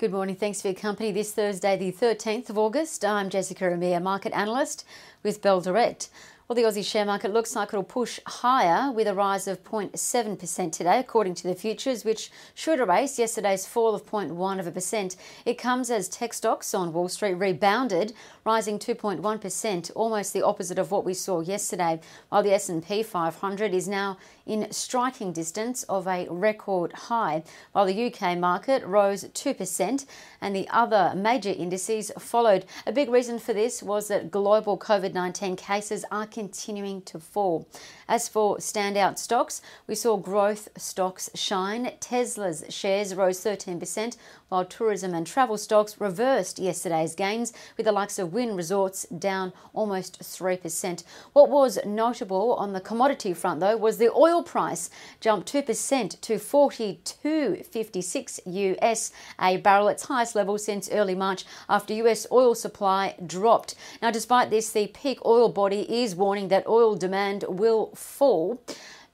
Good morning. Thanks for your company this Thursday, the 13th of August. I'm Jessica Amir, market analyst with Bell Direct. Well, the Aussie share market looks like it'll push higher with a rise of 0.7% today, according to the futures, which should erase yesterday's fall of 0.1 of a percent. It comes as tech stocks on Wall Street rebounded, rising 2.1%, almost the opposite of what we saw yesterday, while the S&P 500 is now in striking distance of a record high, while the UK market rose 2% and the other major indices followed. A big reason for this was that global COVID-19 cases are continuing to fall. As for standout stocks, we saw growth stocks shine. Tesla's shares rose 13%, while tourism and travel stocks reversed yesterday's gains, with the likes of Wynn Resorts down almost 3%. What was notable on the commodity front, though, was the oil price jumped 2% to 42.56 US a barrel, its highest level since early March after US oil supply dropped. Now, despite this, the peak oil body is warning that oil demand will fall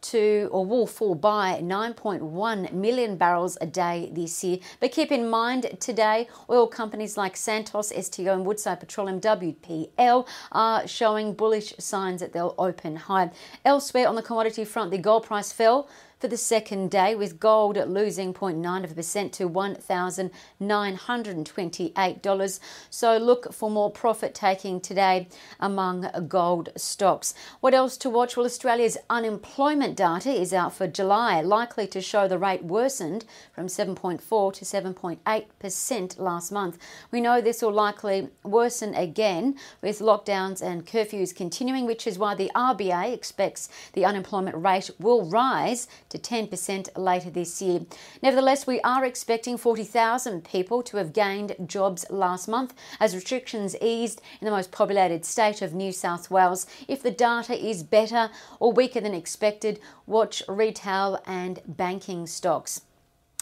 to or will fall by 9.1 million barrels a day this year. But keep in mind today, oil companies like Santos, STO, and Woodside Petroleum WPL are showing bullish signs that they'll open high. Elsewhere on the commodity front, the gold price fell for the second day, with gold losing 0.9% to $1,928. So look for more profit taking today among gold stocks. What else to watch? Well, Australia's unemployment data is out for July, likely to show the rate worsened from 7.4 to 7.8% last month. We know this will likely worsen again with lockdowns and curfews continuing, which is why the RBA expects the unemployment rate will rise to 10% later this year. Nevertheless, we are expecting 40,000 people to have gained jobs last month as restrictions eased in the most populated state of New South Wales. If the data is better or weaker than expected, watch retail and banking stocks.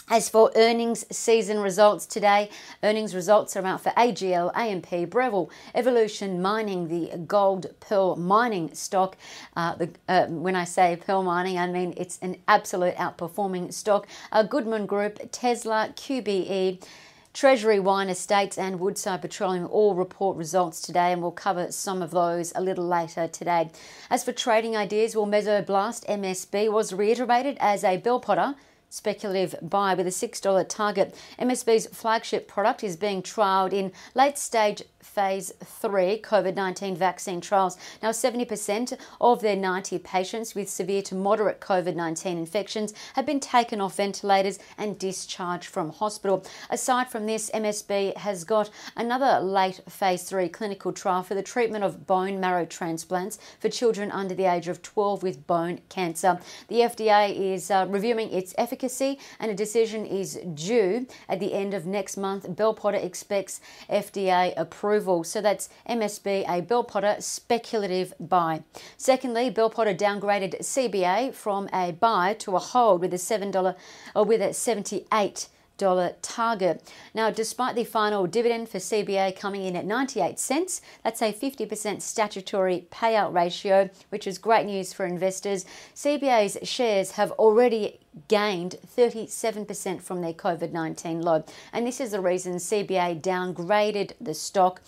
As for earnings season results today, earnings results are out for AGL, AMP, Breville, Evolution Mining, the gold pearl mining stock. Uh, the, uh, when I say pearl mining, I mean it's an absolute outperforming stock. Uh, Goodman Group, Telstra, QBE. Treasury Wine Estates and Woodside Petroleum all report results today, and we'll cover some of those a little later today. As for trading ideas, well, Mesoblast MSB was reiterated as a Bell Potter speculative buy with a $6 target. MSB's flagship product is being trialled in late stage phase three COVID 19 vaccine trials. Now, 70% of their 90 patients with severe to moderate COVID 19 infections have been taken off ventilators and discharged from hospital. Aside from this, MSB has got another late phase three clinical trial for the treatment of bone marrow transplants for children under the age of 12 with bone cancer. The FDA is uh, reviewing its efficacy and a decision is due at the end of next month. Bell Potter expects FDA approval approval. So that's MSB, a Bell Potter speculative buy. Secondly, Bell Potter downgraded CBA from a buy to a hold with a $7 or uh, with a 78 dollar target. Now, despite the final dividend for CBA coming in at 98 cents, that's a 50% statutory payout ratio, which is great news for investors. CBA's shares have already gained 37% from their COVID 19 low. And this is the reason CBA downgraded the stock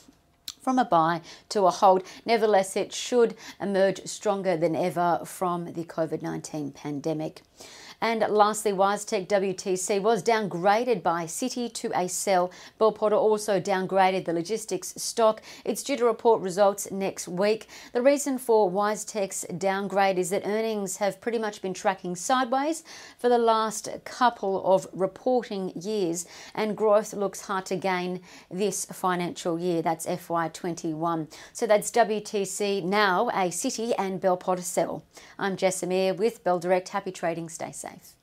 from a buy to a hold. Nevertheless, it should emerge stronger than ever from the COVID 19 pandemic. And lastly, WiseTech WTC was downgraded by Citi to a sell. Bell Potter also downgraded the logistics stock. It's due to report results next week. The reason for WiseTech's downgrade is that earnings have pretty much been tracking sideways for the last couple of reporting years, and growth looks hard to gain this financial year. That's FY21. So that's WTC now, a Citi and Bell Potter sell. I'm Jess Amir with Bell Direct. Happy trading. Safe safe.